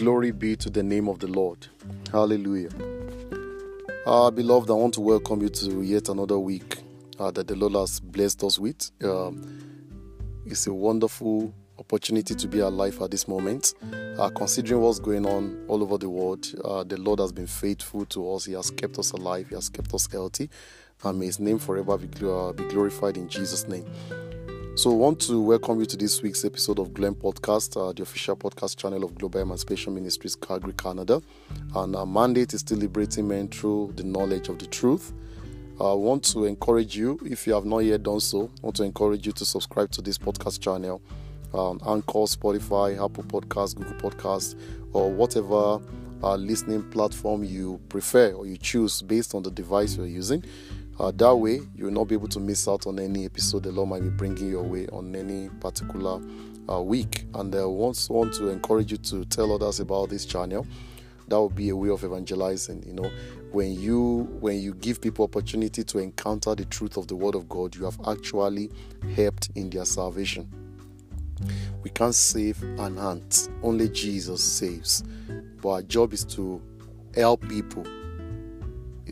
Glory be to the name of the Lord. Hallelujah. Uh, beloved, I want to welcome you to yet another week uh, that the Lord has blessed us with. Um, it's a wonderful opportunity to be alive at this moment. Uh, considering what's going on all over the world, uh, the Lord has been faithful to us. He has kept us alive, He has kept us healthy. And may His name forever be, be glorified in Jesus' name. So, I want to welcome you to this week's episode of Glen Podcast, uh, the official podcast channel of Global Emancipation Ministries, Calgary, Canada. And our mandate is to liberating men through the knowledge of the truth. I want to encourage you, if you have not yet done so, I want to encourage you to subscribe to this podcast channel um, Anchor, Spotify, Apple Podcasts, Google Podcasts, or whatever uh, listening platform you prefer or you choose based on the device you're using. Uh, that way, you will not be able to miss out on any episode the Lord might be bringing your way on any particular uh, week. And I uh, also want to encourage you to tell others about this channel. That would be a way of evangelizing. You know, when you when you give people opportunity to encounter the truth of the Word of God, you have actually helped in their salvation. We can't save an ant, only Jesus saves. But our job is to help people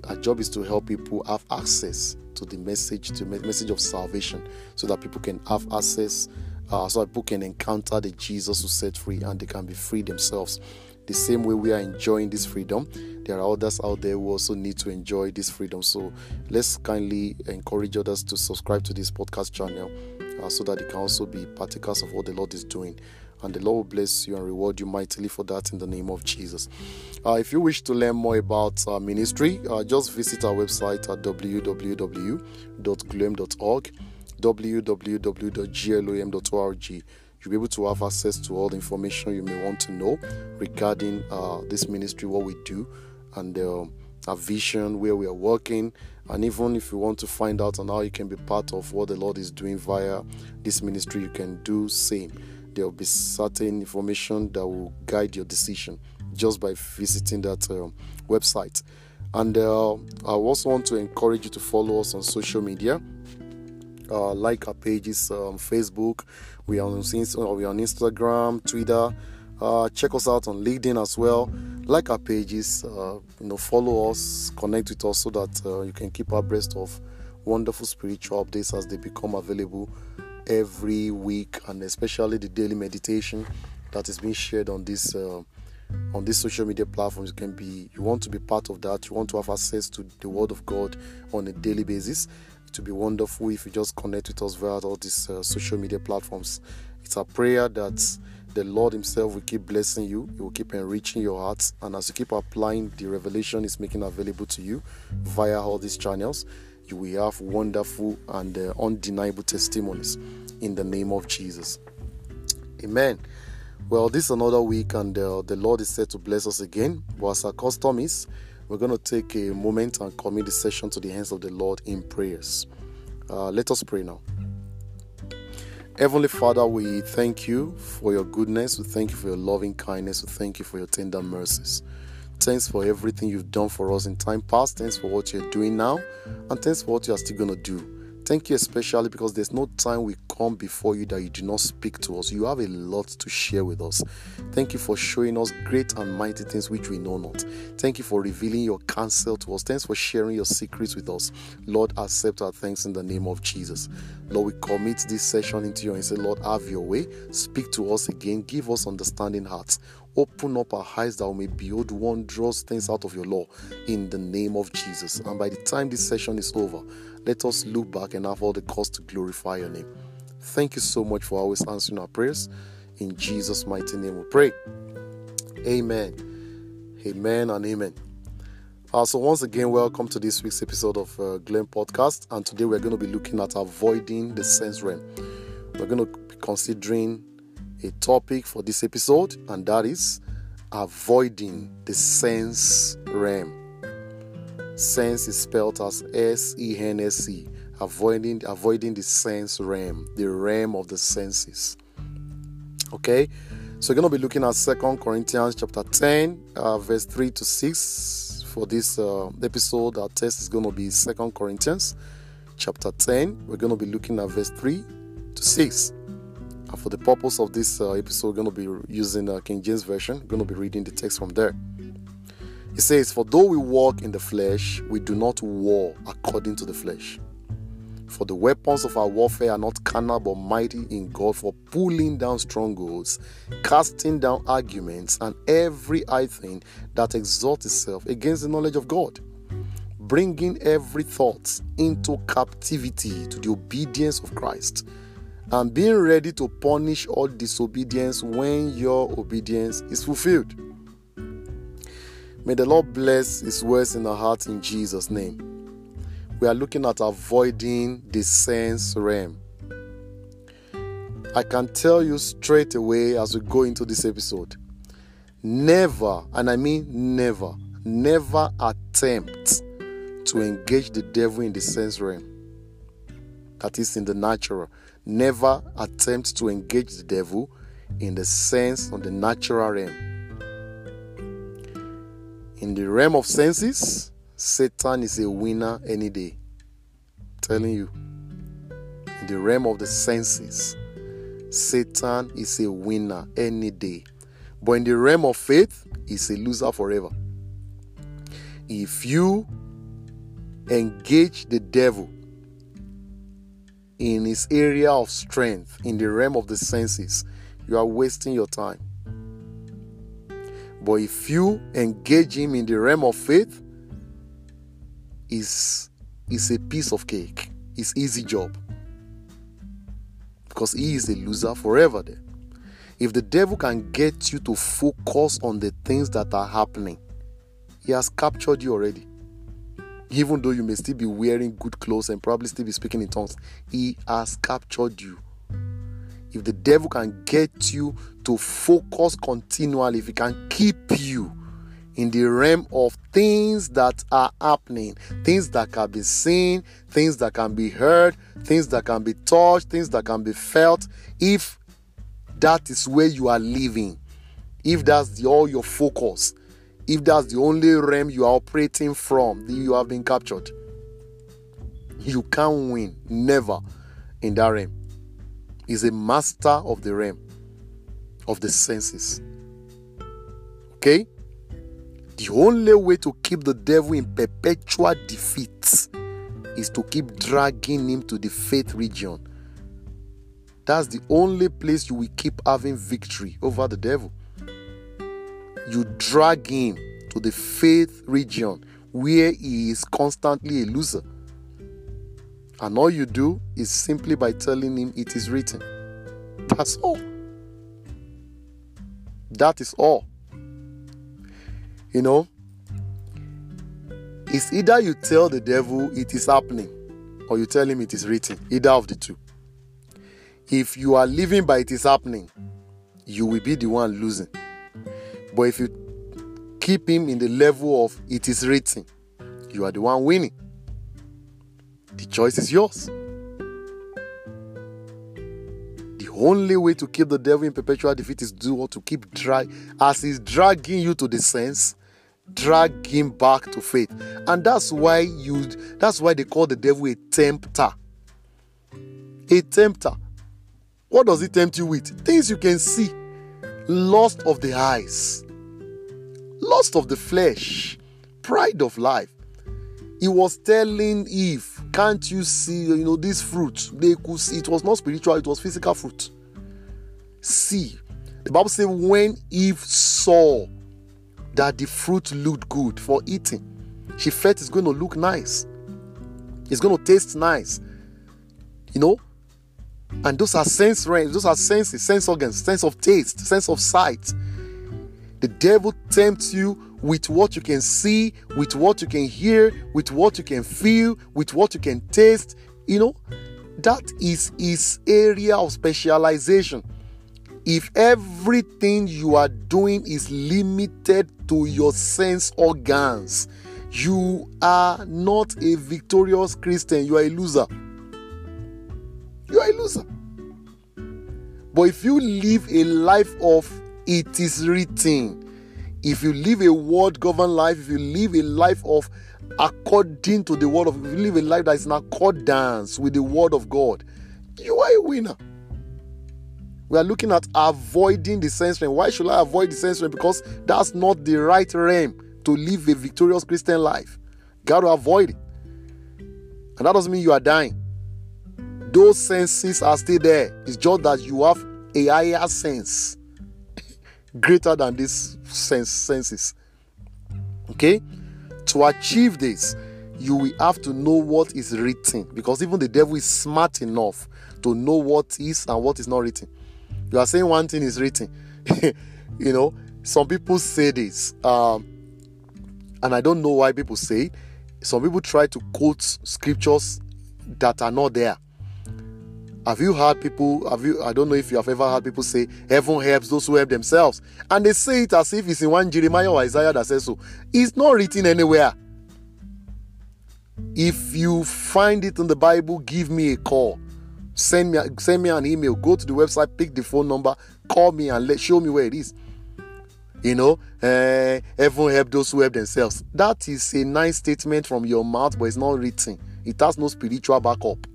our job is to help people have access to the message, to message of salvation, so that people can have access, uh, so that people can encounter the Jesus who set free and they can be free themselves. The same way we are enjoying this freedom, there are others out there who also need to enjoy this freedom. So let's kindly encourage others to subscribe to this podcast channel uh, so that they can also be partakers of what the Lord is doing and the Lord will bless you and reward you mightily for that in the name of Jesus. Uh, if you wish to learn more about our ministry, uh, just visit our website at www.glom.org, www.glom.org. You'll be able to have access to all the information you may want to know regarding uh, this ministry, what we do, and uh, our vision, where we are working, and even if you want to find out on how you can be part of what the Lord is doing via this ministry, you can do same there will be certain information that will guide your decision just by visiting that uh, website. And uh, I also want to encourage you to follow us on social media. Uh, like our pages on um, Facebook, we are on, we are on Instagram, Twitter. Uh, check us out on LinkedIn as well. Like our pages, uh, you know, follow us, connect with us so that uh, you can keep abreast of wonderful spiritual updates as they become available every week, and especially the daily meditation that is being shared on this uh, on these social media platforms. You can be you want to be part of that. You want to have access to the Word of God on a daily basis. It would be wonderful if you just connect with us via all these uh, social media platforms. It's a prayer that the Lord Himself will keep blessing you. He will keep enriching your hearts, and as you keep applying the revelation is making available to you via all these channels, you will have wonderful and uh, undeniable testimonies in the name of Jesus. Amen. Well, this is another week, and uh, the Lord is set to bless us again. But as our custom is, we're going to take a moment and commit the session to the hands of the Lord in prayers. Uh, let us pray now. Heavenly Father, we thank you for your goodness. We thank you for your loving kindness. We thank you for your tender mercies. Thanks for everything you've done for us in time past. Thanks for what you're doing now. And thanks for what you are still going to do. Thank you especially because there's no time we come before you that you do not speak to us. You have a lot to share with us. Thank you for showing us great and mighty things which we know not. Thank you for revealing your counsel to us. Thanks for sharing your secrets with us. Lord, accept our thanks in the name of Jesus. Lord, we commit this session into your and say, Lord, have your way. Speak to us again. Give us understanding hearts. Open up our eyes that we may behold wondrous things out of your law in the name of Jesus. And by the time this session is over, let us look back and have all the cause to glorify your name. Thank you so much for always answering our prayers. In Jesus' mighty name we pray. Amen. Amen and amen. Uh, so once again, welcome to this week's episode of uh, Glen Podcast. And today we're going to be looking at avoiding the sense realm. We're going to be considering a topic for this episode, and that is avoiding the sense realm. Sense is spelled as S E N S E, avoiding avoiding the sense realm, the realm of the senses. Okay, so we're going to be looking at Second Corinthians chapter 10, uh, verse 3 to 6. For this uh, episode, our text is going to be Second Corinthians chapter 10. We're going to be looking at verse 3 to 6. For the purpose of this uh, episode, we're going to be using uh, King James Version. We're going to be reading the text from there. It says, For though we walk in the flesh, we do not war according to the flesh. For the weapons of our warfare are not carnal but mighty in God for pulling down strongholds, casting down arguments, and every high thing that exalts itself against the knowledge of God, bringing every thought into captivity to the obedience of Christ, and being ready to punish all disobedience when your obedience is fulfilled. May the Lord bless His words in our hearts in Jesus' name we are looking at avoiding the sense realm. I can tell you straight away as we go into this episode never, and I mean never, never attempt to engage the devil in the sense realm. That is in the natural. Never attempt to engage the devil in the sense of the natural realm. In the realm of senses, Satan is a winner any day. I'm telling you. In the realm of the senses, Satan is a winner any day. But in the realm of faith, he's a loser forever. If you engage the devil in his area of strength, in the realm of the senses, you are wasting your time. But if you engage him in the realm of faith, is is a piece of cake. It's easy job. Because he is a loser forever there. If the devil can get you to focus on the things that are happening, he has captured you already. Even though you may still be wearing good clothes and probably still be speaking in tongues, he has captured you. If the devil can get you to focus continually, if he can keep you in the realm of things that are happening, things that can be seen, things that can be heard, things that can be touched, things that can be felt. If that is where you are living, if that's the, all your focus, if that's the only realm you are operating from, you have been captured. You can't win, never in that realm. He's a master of the realm of the senses. Okay? The only way to keep the devil in perpetual defeat is to keep dragging him to the faith region. That's the only place you will keep having victory over the devil. You drag him to the faith region where he is constantly a loser. And all you do is simply by telling him it is written. That's all. That is all. You know, it's either you tell the devil it is happening or you tell him it is written, either of the two. If you are living by it is happening, you will be the one losing. But if you keep him in the level of it is written, you are the one winning. The choice is yours. The only way to keep the devil in perpetual defeat is do what to keep drag as he's dragging you to the sense drag him back to faith. And that's why you that's why they call the devil a tempter. A tempter. What does he tempt you with? Things you can see. Lust of the eyes, lust of the flesh, pride of life. He was telling Eve, Can't you see, you know, this fruit? They could see it was not spiritual, it was physical fruit. See, the Bible says, when Eve saw that the fruit looked good for eating. She felt it's going to look nice. It's going to taste nice. You know? And those are sense range, those are senses, sense organs, sense of taste, sense of sight. The devil tempts you with what you can see, with what you can hear, with what you can feel, with what you can taste. You know, that is his area of specialization. If everything you are doing is limited to your sense organs, you are not a victorious Christian. You are a loser. You are a loser. But if you live a life of it is written, if you live a word governed life, if you live a life of according to the word of, if you live a life that is in accordance with the word of God, you are a winner. We are looking at avoiding the sense realm. Why should I avoid the sense realm? Because that's not the right realm to live a victorious Christian life. Got to avoid it. And that doesn't mean you are dying. Those senses are still there. It's just that you have a higher sense greater than these sense, senses. Okay? To achieve this, you will have to know what is written because even the devil is smart enough to know what is and what is not written. You are saying one thing is written. you know, some people say this, um, and I don't know why people say it. Some people try to quote scriptures that are not there. Have you heard people? Have you? I don't know if you have ever heard people say, "Heaven helps those who help themselves," and they say it as if it's in one Jeremiah or Isaiah that says so. It's not written anywhere. If you find it in the Bible, give me a call. Send me send me an email. Go to the website, pick the phone number, call me and let show me where it is. You know, uh, heaven help those who help themselves. That is a nice statement from your mouth, but it's not written. It has no spiritual backup.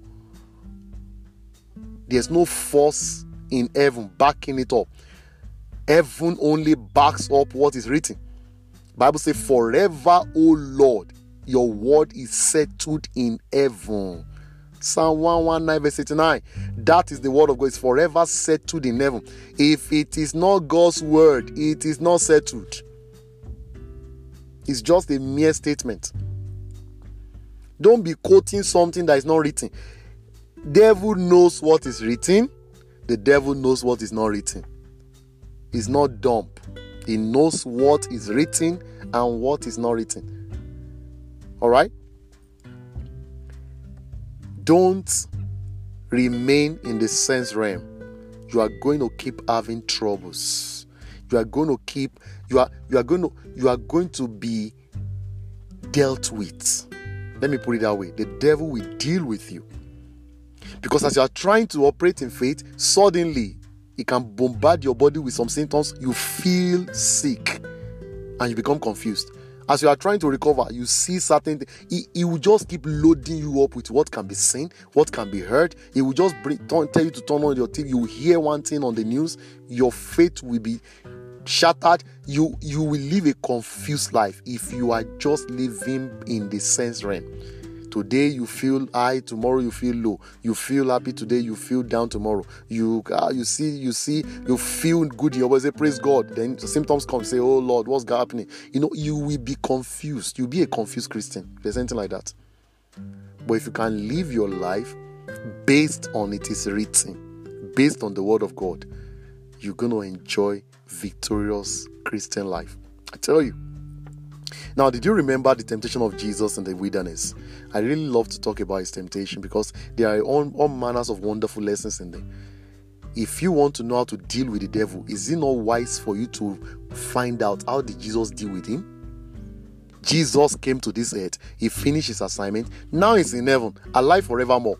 There's no force in heaven backing it up. Heaven only backs up what is written. Bible says, "Forever, O Lord, your word is settled in heaven." Psalm 119, verse 89. That is the word of God. It's forever settled in heaven. If it is not God's word, it is not settled. It's just a mere statement. Don't be quoting something that is not written. Devil knows what is written. The devil knows what is not written. He's not dumb. He knows what is written and what is not written. All right? Don't remain in the sense realm. You are going to keep having troubles. You are going to keep you are you are going to you are going to be dealt with. Let me put it that way. The devil will deal with you. Because as you are trying to operate in faith, suddenly it can bombard your body with some symptoms. You feel sick and you become confused as you are trying to recover, you see certain things. He will just keep loading you up with what can be seen, what can be heard. He will just bring, turn, tell you to turn on your TV. You will hear one thing on the news. Your faith will be shattered. You you will live a confused life if you are just living in the sense realm. Today you feel high, tomorrow you feel low. You feel happy today, you feel down tomorrow. You uh, you see, you see, you feel good. You always say praise God. Then the symptoms come, say, Oh Lord, what's happening? You know, you will be confused. You'll be a confused Christian. There's anything like that. But if you can live your life based on it is written, based on the word of God, you're gonna enjoy victorious Christian life. I tell you. Now, did you remember the temptation of Jesus in the wilderness? I really love to talk about his temptation because there are all, all manners of wonderful lessons in there. If you want to know how to deal with the devil, is it not wise for you to find out how did Jesus deal with him? Jesus came to this earth, he finished his assignment, now he's in heaven, alive forevermore.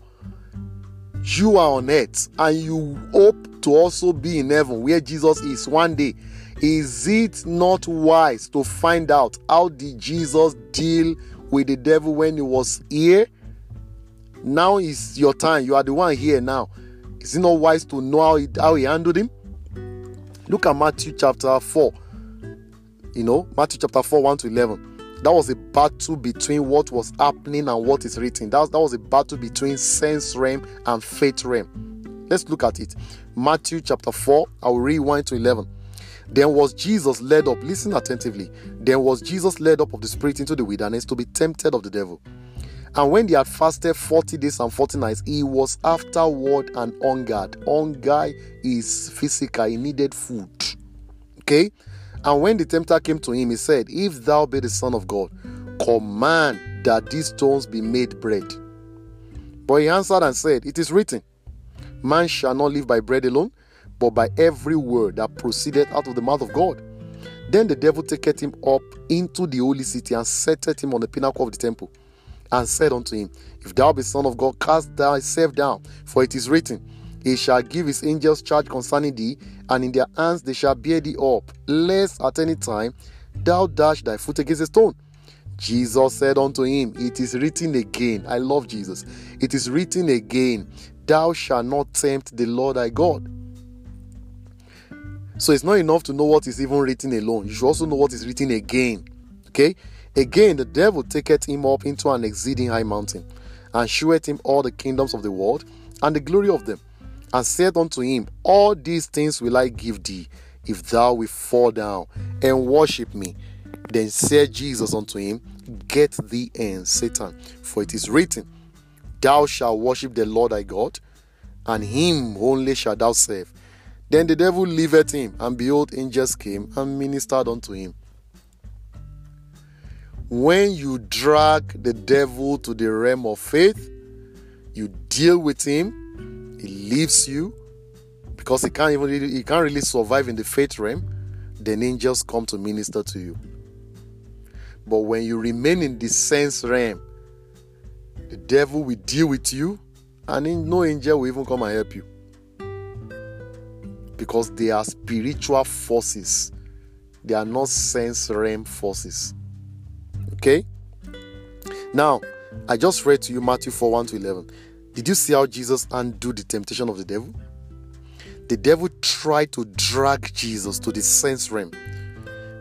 You are on earth and you hope to also be in heaven where Jesus is one day. Is it not wise to find out how did Jesus deal with the devil when he was here? Now is your time. You are the one here now. Is it not wise to know how he, how he handled him? Look at Matthew chapter 4. You know, Matthew chapter 4, 1 to 11. That was a battle between what was happening and what is written. That was, that was a battle between sense realm and faith realm. Let's look at it. Matthew chapter 4, I will read 1 to 11. Then was Jesus led up, listen attentively. Then was Jesus led up of the Spirit into the wilderness to be tempted of the devil. And when they had fasted 40 days and 40 nights, he was afterward and hungered. Hunger is physical, he needed food. Okay? And when the tempter came to him, he said, If thou be the Son of God, command that these stones be made bread. But he answered and said, It is written, Man shall not live by bread alone, but by every word that proceeded out of the mouth of God. Then the devil taketh him up into the holy city and setteth him on the pinnacle of the temple, and said unto him, If thou be Son of God, cast thyself down, for it is written, He shall give his angels charge concerning thee, and in their hands they shall bear thee up, lest at any time thou dash thy foot against a stone. Jesus said unto him, It is written again. I love Jesus. It is written again, Thou shalt not tempt the Lord thy God. So it's not enough to know what is even written alone. You should also know what is written again. Okay? Again, the devil taketh him up into an exceeding high mountain, and sheweth him all the kingdoms of the world, and the glory of them, and said unto him, All these things will I give thee, if thou wilt fall down and worship me. Then said Jesus unto him, Get thee in, Satan, for it is written, Thou shalt worship the Lord thy God, and him only shalt thou serve. Then the devil left him, and behold, angels came and ministered unto him. When you drag the devil to the realm of faith, you deal with him, he leaves you because he can't even really, he can't really survive in the faith realm. Then angels come to minister to you. But when you remain in the sense realm, the devil will deal with you, and no angel will even come and help you because they are spiritual forces, they are not sense realm forces. Okay? Now, I just read to you Matthew 4 1 to 11. Did you see how Jesus undo the temptation of the devil? The devil tried to drag Jesus to the sense realm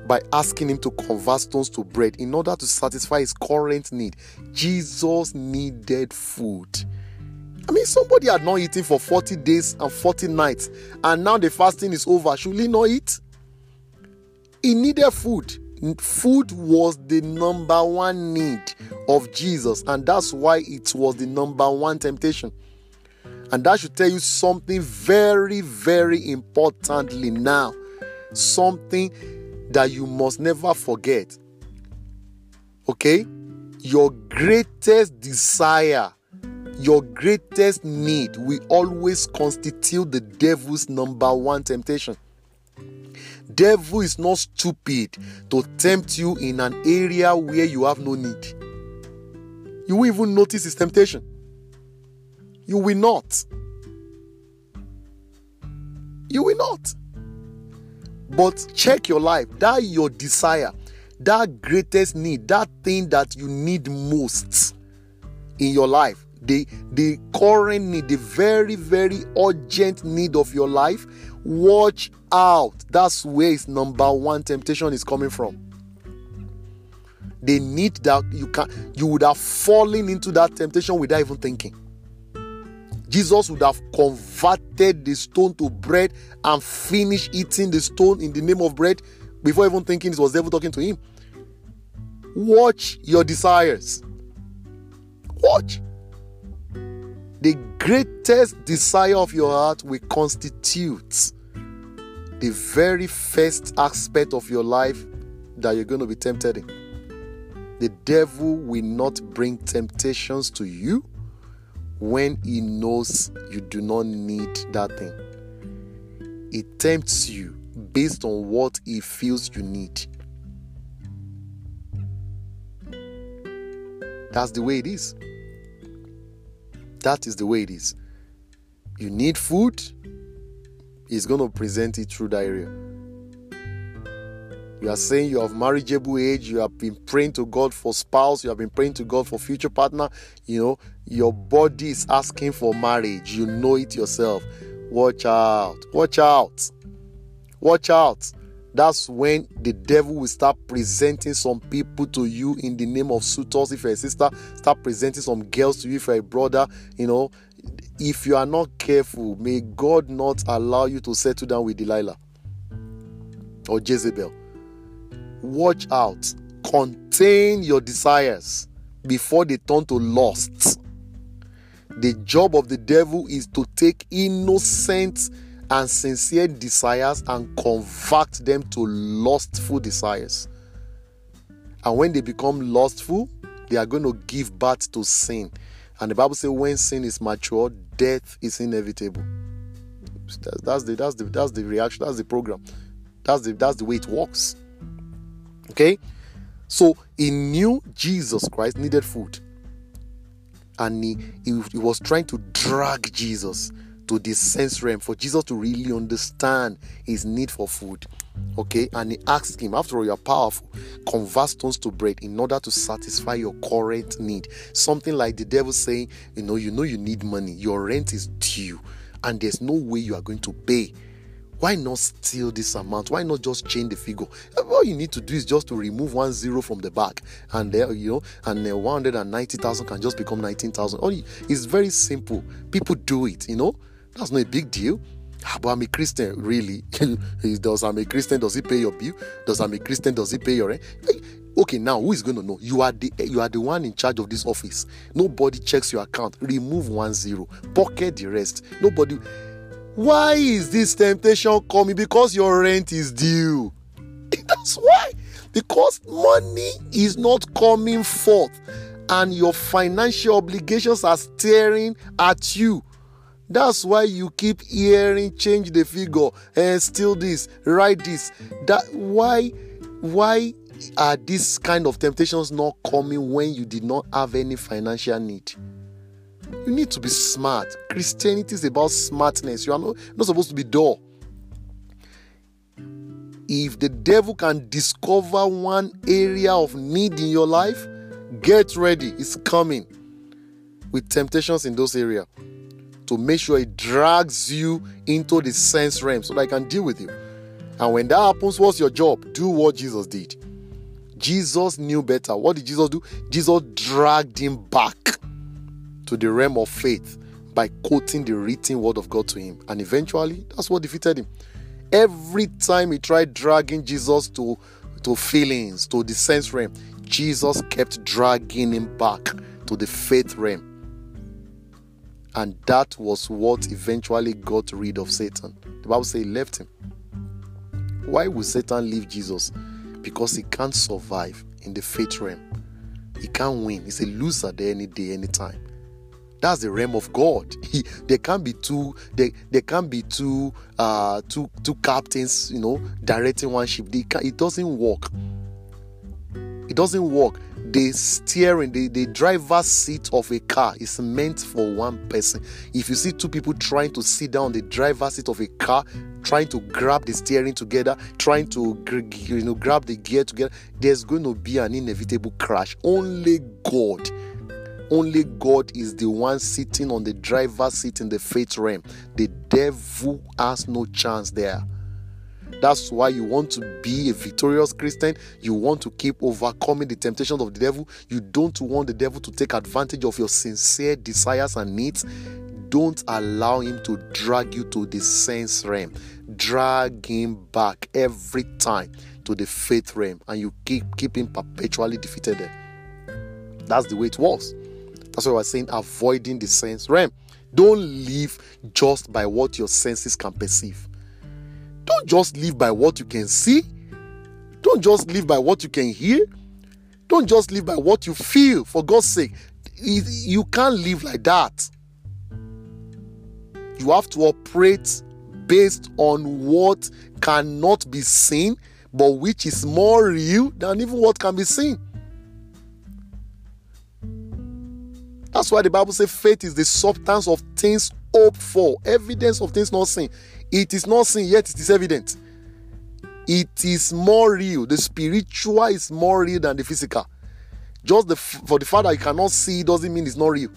by asking him to convert stones to bread in order to satisfy his current need. Jesus needed food. I mean, somebody had not eaten for 40 days and 40 nights, and now the fasting is over. Should he not eat? He needed food. Food was the number one need of Jesus, and that's why it was the number one temptation. And that should tell you something very, very importantly now. Something that you must never forget. Okay? Your greatest desire your greatest need will always constitute the devil's number one temptation. Devil is not stupid to tempt you in an area where you have no need. You will even notice his temptation. You will not. You will not. But check your life. That your desire, that greatest need, that thing that you need most in your life the the current need the very very urgent need of your life watch out. That's where his number one temptation is coming from. The need that you can you would have fallen into that temptation without even thinking. Jesus would have converted the stone to bread and finished eating the stone in the name of bread before even thinking it was devil talking to him. Watch your desires. Watch the greatest desire of your heart will constitute the very first aspect of your life that you're going to be tempted in. The devil will not bring temptations to you when he knows you do not need that thing. He tempts you based on what he feels you need. That's the way it is. That is the way it is. You need food, He's going to present it through diarrhea. You are saying you have marriageable age, you have been praying to God for spouse, you have been praying to God for future partner. You know, your body is asking for marriage. You know it yourself. Watch out. Watch out. Watch out that's when the devil will start presenting some people to you in the name of suitors. If you're a sister, start presenting some girls to you. If you're a brother, you know, if you are not careful, may God not allow you to settle down with Delilah or Jezebel. Watch out, contain your desires before they turn to lusts. The job of the devil is to take innocent and sincere desires and convert them to lustful desires. And when they become lustful, they are going to give birth to sin. And the Bible says, when sin is mature, death is inevitable. That's, that's, the that's the that's the reaction. That's the program. That's the that's the way it works. Okay, so he knew Jesus Christ needed food, and he, he, he was trying to drag Jesus to the sense realm for Jesus to really understand his need for food. Okay, and he asked him, After all, you are powerful, convert stones to bread in order to satisfy your current need. Something like the devil saying, You know, you know, you need money, your rent is due, and there's no way you are going to pay. why not steal this amount? Why not just change the figure? All you need to do is just to remove one zero from the back, and there you know, and uh, 190,000 can just become 19,000. It's very simple. People do it, you know. That's not a big deal. Ah, but I'm a Christian, really. does I'm a Christian? Does he pay your bill? Does I'm a Christian? Does he pay your rent? Okay, now who is going to know? You are the you are the one in charge of this office. Nobody checks your account. Remove one zero, pocket the rest. Nobody. Why is this temptation coming? Because your rent is due. That's why. Because money is not coming forth, and your financial obligations are staring at you. That's why you keep hearing change the figure and steal this, write this. That why why are these kind of temptations not coming when you did not have any financial need? You need to be smart. Christianity is about smartness. You are not, not supposed to be dull. If the devil can discover one area of need in your life, get ready. It's coming with temptations in those areas to make sure it drags you into the sense realm so that I can deal with you. And when that happens, what's your job? Do what Jesus did. Jesus knew better. What did Jesus do? Jesus dragged him back to the realm of faith by quoting the written word of God to him. And eventually, that's what defeated him. Every time he tried dragging Jesus to, to feelings, to the sense realm, Jesus kept dragging him back to the faith realm. And that was what eventually got rid of Satan. The Bible says he left him. Why would Satan leave Jesus? Because he can't survive in the faith realm. He can't win. He's a loser there any day, anytime. That's the realm of God. He, there can't be two. There, there can't be two. Uh, two two captains. You know, directing one ship. Can, it doesn't work. It doesn't work the steering, the, the driver's seat of a car is meant for one person. If you see two people trying to sit down the driver's seat of a car, trying to grab the steering together, trying to you know grab the gear together, there's going to be an inevitable crash. Only God, only God is the one sitting on the driver's seat in the faith realm. The devil has no chance there. That's why you want to be a victorious Christian. You want to keep overcoming the temptations of the devil. You don't want the devil to take advantage of your sincere desires and needs. Don't allow him to drag you to the sense realm. Drag him back every time to the faith realm, and you keep keeping perpetually defeated there. That's the way it works. That's why I was saying avoiding the sense realm. Don't live just by what your senses can perceive. Don't just live by what you can see. Don't just live by what you can hear. Don't just live by what you feel, for God's sake. You can't live like that. You have to operate based on what cannot be seen, but which is more real than even what can be seen. That's why the Bible says faith is the substance of things hoped for, evidence of things not seen. It is not seen, yet it is evident. It is more real. The spiritual is more real than the physical. Just the, for the fact that you cannot see doesn't mean it's not real.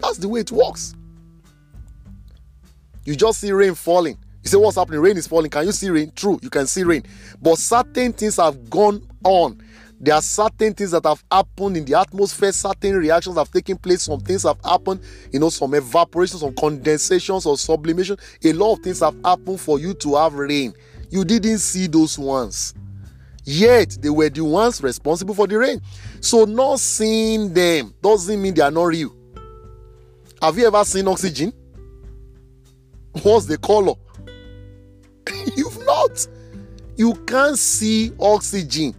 That's the way it works. You just see rain falling. You say, What's happening? Rain is falling. Can you see rain? True, you can see rain. But certain things have gone on there are certain things that have happened in the atmosphere, certain reactions have taken place, some things have happened, you know, some evaporation, some condensations or sublimation. A lot of things have happened for you to have rain. You didn't see those ones. Yet they were the ones responsible for the rain. So not seeing them doesn't mean they are not real. Have you ever seen oxygen? What's the color? You've not. You can't see oxygen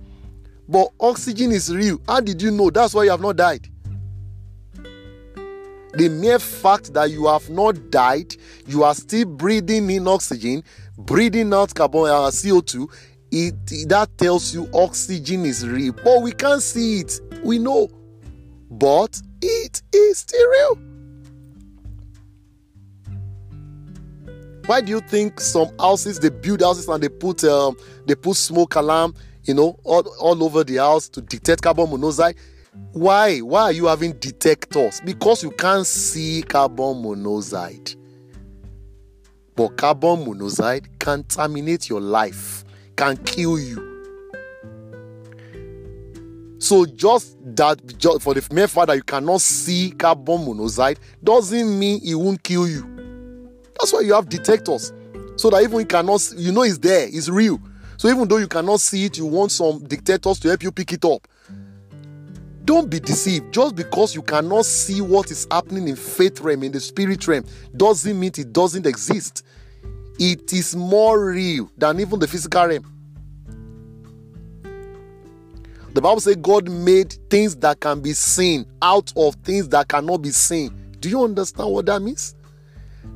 but oxygen is real. How did you know? That's why you have not died. The mere fact that you have not died, you are still breathing in oxygen, breathing out carbon uh, CO2. It, it that tells you oxygen is real, but we can't see it. We know, but it is still real. Why do you think some houses they build houses and they put um, they put smoke alarm you know, all, all over the house to detect carbon monoxide. Why? Why are you having detectors? Because you can't see carbon monoxide. But carbon monoxide can terminate your life, can kill you. So just that just for the mere fact that you cannot see carbon monoxide doesn't mean it won't kill you. That's why you have detectors. So that even you cannot you know it's there, it's real. So even though you cannot see it, you want some dictators to help you pick it up. Don't be deceived. Just because you cannot see what is happening in faith realm, in the spirit realm, doesn't mean it doesn't exist. It is more real than even the physical realm. The Bible says God made things that can be seen out of things that cannot be seen. Do you understand what that means?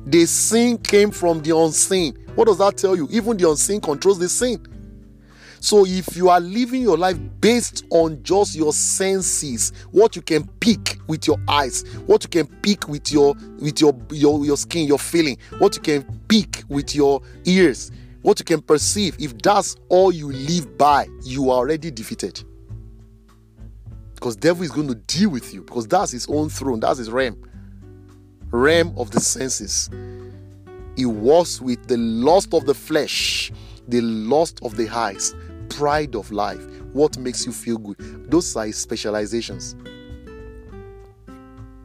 The sin came from the unseen. What does that tell you? Even the unseen controls the sin. So if you are living your life based on just your senses, what you can pick with your eyes, what you can pick with your with your your, your skin, your feeling, what you can pick with your ears, what you can perceive, if that's all you live by, you are already defeated. Because devil is going to deal with you because that's his own throne, that's his realm. Realm of the senses. He was with the lust of the flesh, the lust of the eyes, pride of life, what makes you feel good. Those are his specializations.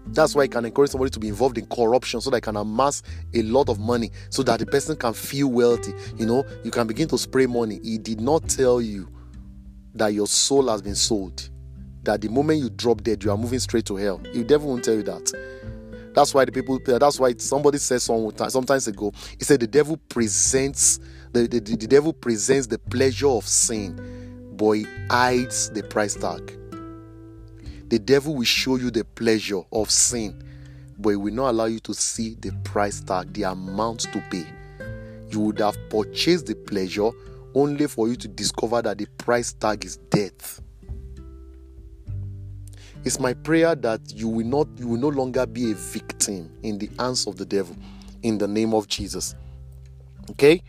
That's why I can encourage somebody to be involved in corruption so that I can amass a lot of money so that the person can feel wealthy. You know, you can begin to spray money. He did not tell you that your soul has been sold. That the moment you drop dead, you are moving straight to hell. The devil won't tell you that. That's why the people. Uh, that's why somebody said some sometimes ago. He said the devil presents the, the, the devil presents the pleasure of sin, but he hides the price tag. The devil will show you the pleasure of sin, but he will not allow you to see the price tag, the amount to pay. You would have purchased the pleasure only for you to discover that the price tag is death. It's my prayer that you will not you will no longer be a victim in the hands of the devil in the name of Jesus. Okay?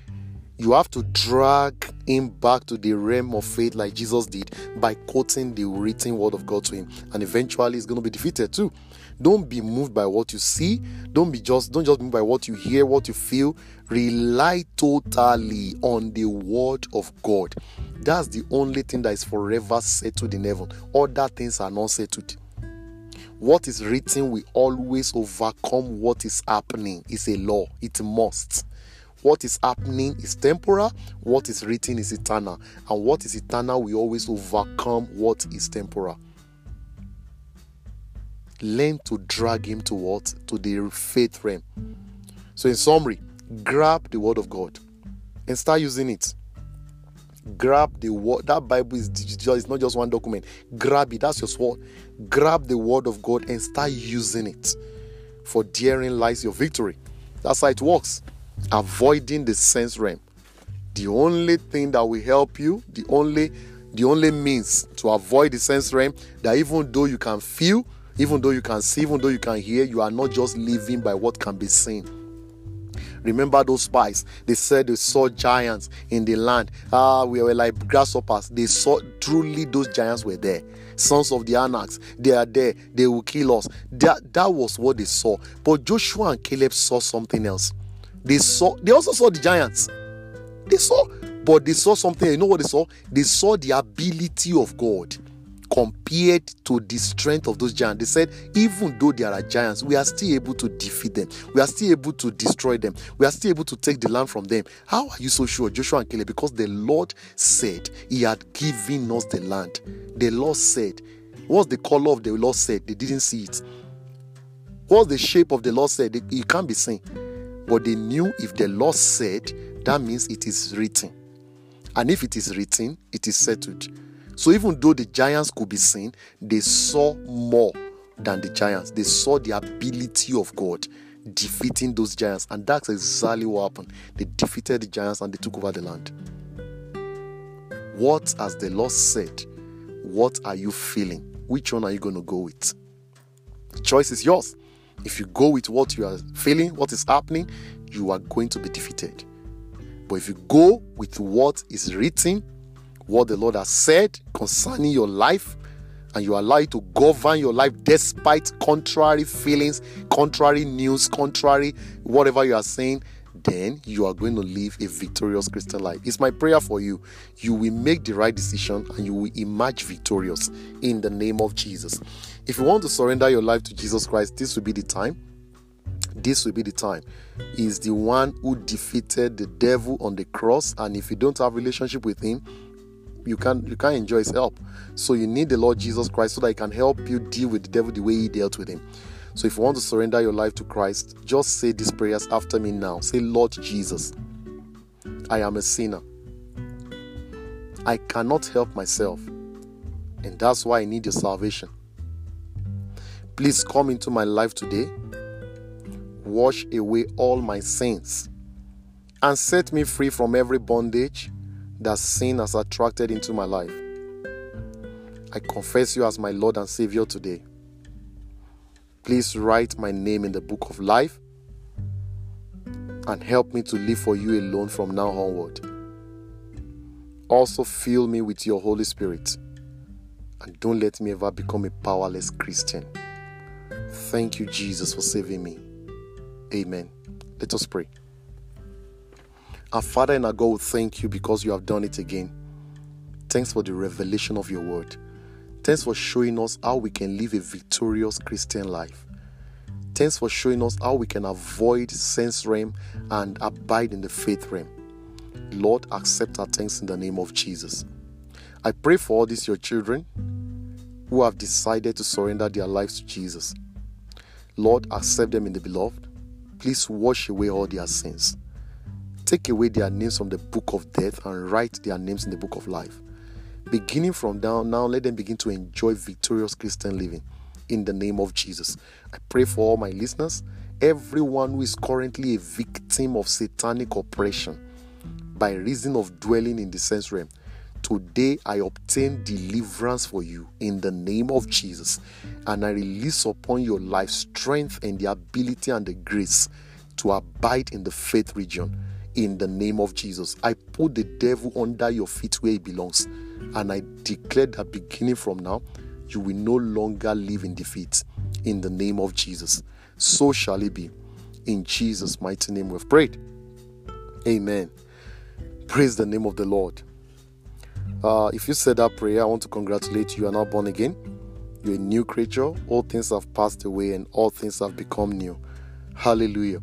you have to drag him back to the realm of faith like Jesus did by quoting the written word of God to him and eventually he's going to be defeated too don't be moved by what you see. Don't be just don't just be moved by what you hear what you feel. Rely totally on the word of God. That's the only thing that is forever settled in heaven. Other things are not settled. What is written will always overcome what is happening. It's a law. It must. What is happening is temporal, what is written is eternal, and what is eternal will always overcome what is temporal. Learn to drag him to what? To the faith realm. So, in summary, grab the word of God and start using it. Grab the word. That Bible is digital, it's not just one document. Grab it, that's your sword. Grab the word of God and start using it. For daring lies your victory. That's how it works avoiding the sense realm. The only thing that will help you, the only the only means to avoid the sense realm, that even though you can feel, even though you can see, even though you can hear, you are not just living by what can be seen. Remember those spies? They said they saw giants in the land. Ah, we were like grasshoppers. They saw truly those giants were there. Sons of the Anaks, they are there. They will kill us. That, that was what they saw. But Joshua and Caleb saw something else. They saw, they also saw the giants. They saw, but they saw something. You know what they saw? They saw the ability of God compared to the strength of those giants. They said, even though there are giants, we are still able to defeat them. We are still able to destroy them. We are still able to take the land from them. How are you so sure, Joshua and Caleb? Because the Lord said He had given us the land. The Lord said, What's the color of the Lord said? They didn't see it. What's the shape of the Lord said? It can't be seen. But they knew if the Lord said, that means it is written. And if it is written, it is settled. So even though the giants could be seen, they saw more than the giants. They saw the ability of God defeating those giants. And that's exactly what happened. They defeated the giants and they took over the land. What has the Lord said? What are you feeling? Which one are you going to go with? The choice is yours. If you go with what you are feeling, what is happening, you are going to be defeated. But if you go with what is written, what the Lord has said concerning your life, and you allow it to govern your life despite contrary feelings, contrary news, contrary whatever you are saying, then you are going to live a victorious Christian life. It's my prayer for you. You will make the right decision and you will emerge victorious in the name of Jesus. If you want to surrender your life to Jesus Christ, this will be the time. This will be the time. He's the one who defeated the devil on the cross, and if you don't have relationship with him, you can't you can't enjoy his help. So you need the Lord Jesus Christ so that he can help you deal with the devil the way he dealt with him. So if you want to surrender your life to Christ, just say these prayers after me now. Say, Lord Jesus, I am a sinner. I cannot help myself, and that's why I need your salvation. Please come into my life today, wash away all my sins, and set me free from every bondage that sin has attracted into my life. I confess you as my Lord and Savior today. Please write my name in the book of life and help me to live for you alone from now onward. Also, fill me with your Holy Spirit and don't let me ever become a powerless Christian. Thank you, Jesus, for saving me. Amen. Let us pray. Our Father and our God, thank you because you have done it again. Thanks for the revelation of your word. Thanks for showing us how we can live a victorious Christian life. Thanks for showing us how we can avoid sense realm and abide in the faith realm. Lord, accept our thanks in the name of Jesus. I pray for all these your children who have decided to surrender their lives to Jesus. Lord, accept them in the beloved. Please wash away all their sins. Take away their names from the book of death and write their names in the book of life. Beginning from now, now let them begin to enjoy victorious Christian living in the name of Jesus. I pray for all my listeners, everyone who is currently a victim of satanic oppression by reason of dwelling in the sense realm. Today I obtain deliverance for you in the name of Jesus, and I release upon your life strength and the ability and the grace to abide in the faith region in the name of Jesus. I put the devil under your feet where he belongs. And I declare that beginning from now, you will no longer live in defeat in the name of Jesus. So shall it be. In Jesus' mighty name, we've prayed. Amen. Praise the name of the Lord. Uh, if you said that prayer, I want to congratulate you. You are now born again. You're a new creature. All things have passed away and all things have become new. Hallelujah.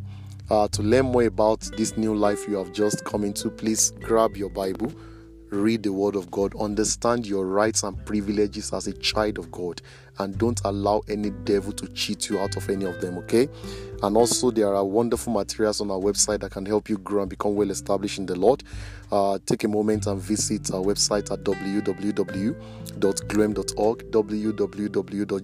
Uh, to learn more about this new life you have just come into, please grab your Bible read the Word of God, understand your rights and privileges as a child of God, and don't allow any devil to cheat you out of any of them, okay? And also, there are wonderful materials on our website that can help you grow and become well established in the Lord. Uh, take a moment and visit our website at www.glom.org, www.glom.org.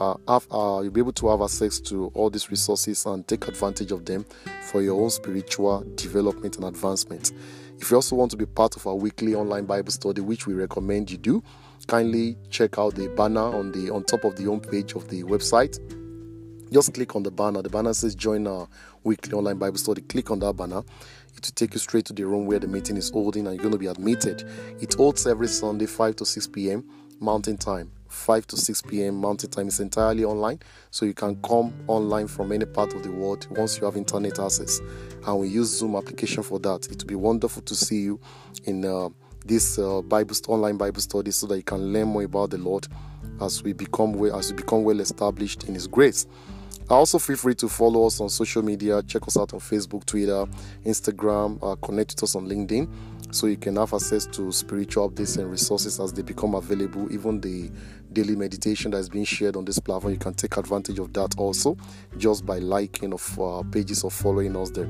Uh, have, uh, you'll be able to have access to all these resources and take advantage of them for your own spiritual development and advancement. If you also want to be part of our weekly online Bible study, which we recommend you do, kindly check out the banner on the on top of the home page of the website. Just click on the banner. The banner says join our weekly online Bible study. Click on that banner. It will take you straight to the room where the meeting is holding and you're going to be admitted. It holds every Sunday, 5 to 6 p.m. Mountain Time. 5 to 6 p.m. Mountain Time. is entirely online, so you can come online from any part of the world once you have internet access. And we use Zoom application for that. It will be wonderful to see you in uh, this uh, Bible online Bible study so that you can learn more about the Lord as we become well, as we become well established in His grace. Also, feel free to follow us on social media. Check us out on Facebook, Twitter, Instagram. Uh, connect with us on LinkedIn so you can have access to spiritual updates and resources as they become available. Even the daily meditation that is being shared on this platform, you can take advantage of that also just by liking of uh, pages or following us there.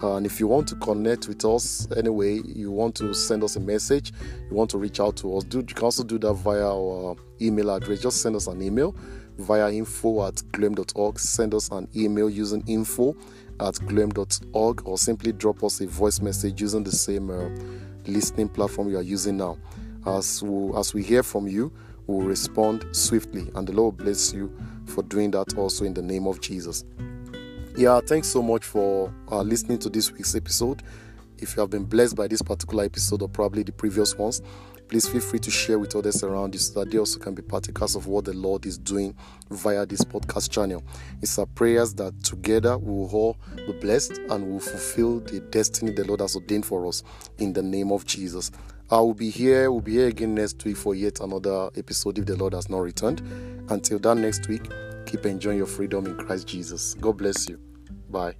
And if you want to connect with us anyway, you want to send us a message, you want to reach out to us, do, you can also do that via our email address. Just send us an email via info at glom.org. Send us an email using info at glom.org or simply drop us a voice message using the same uh, listening platform you are using now. As we, as we hear from you, we'll respond swiftly, and the Lord bless you for doing that also in the name of Jesus. Yeah, thanks so much for uh, listening to this week's episode. If you have been blessed by this particular episode or probably the previous ones, Please feel free to share with others around you so that they also can be partakers of what the Lord is doing via this podcast channel. It's our prayers that together we will all be blessed and will fulfill the destiny the Lord has ordained for us in the name of Jesus. I will be here. We'll be here again next week for yet another episode if the Lord has not returned. Until then, next week, keep enjoying your freedom in Christ Jesus. God bless you. Bye.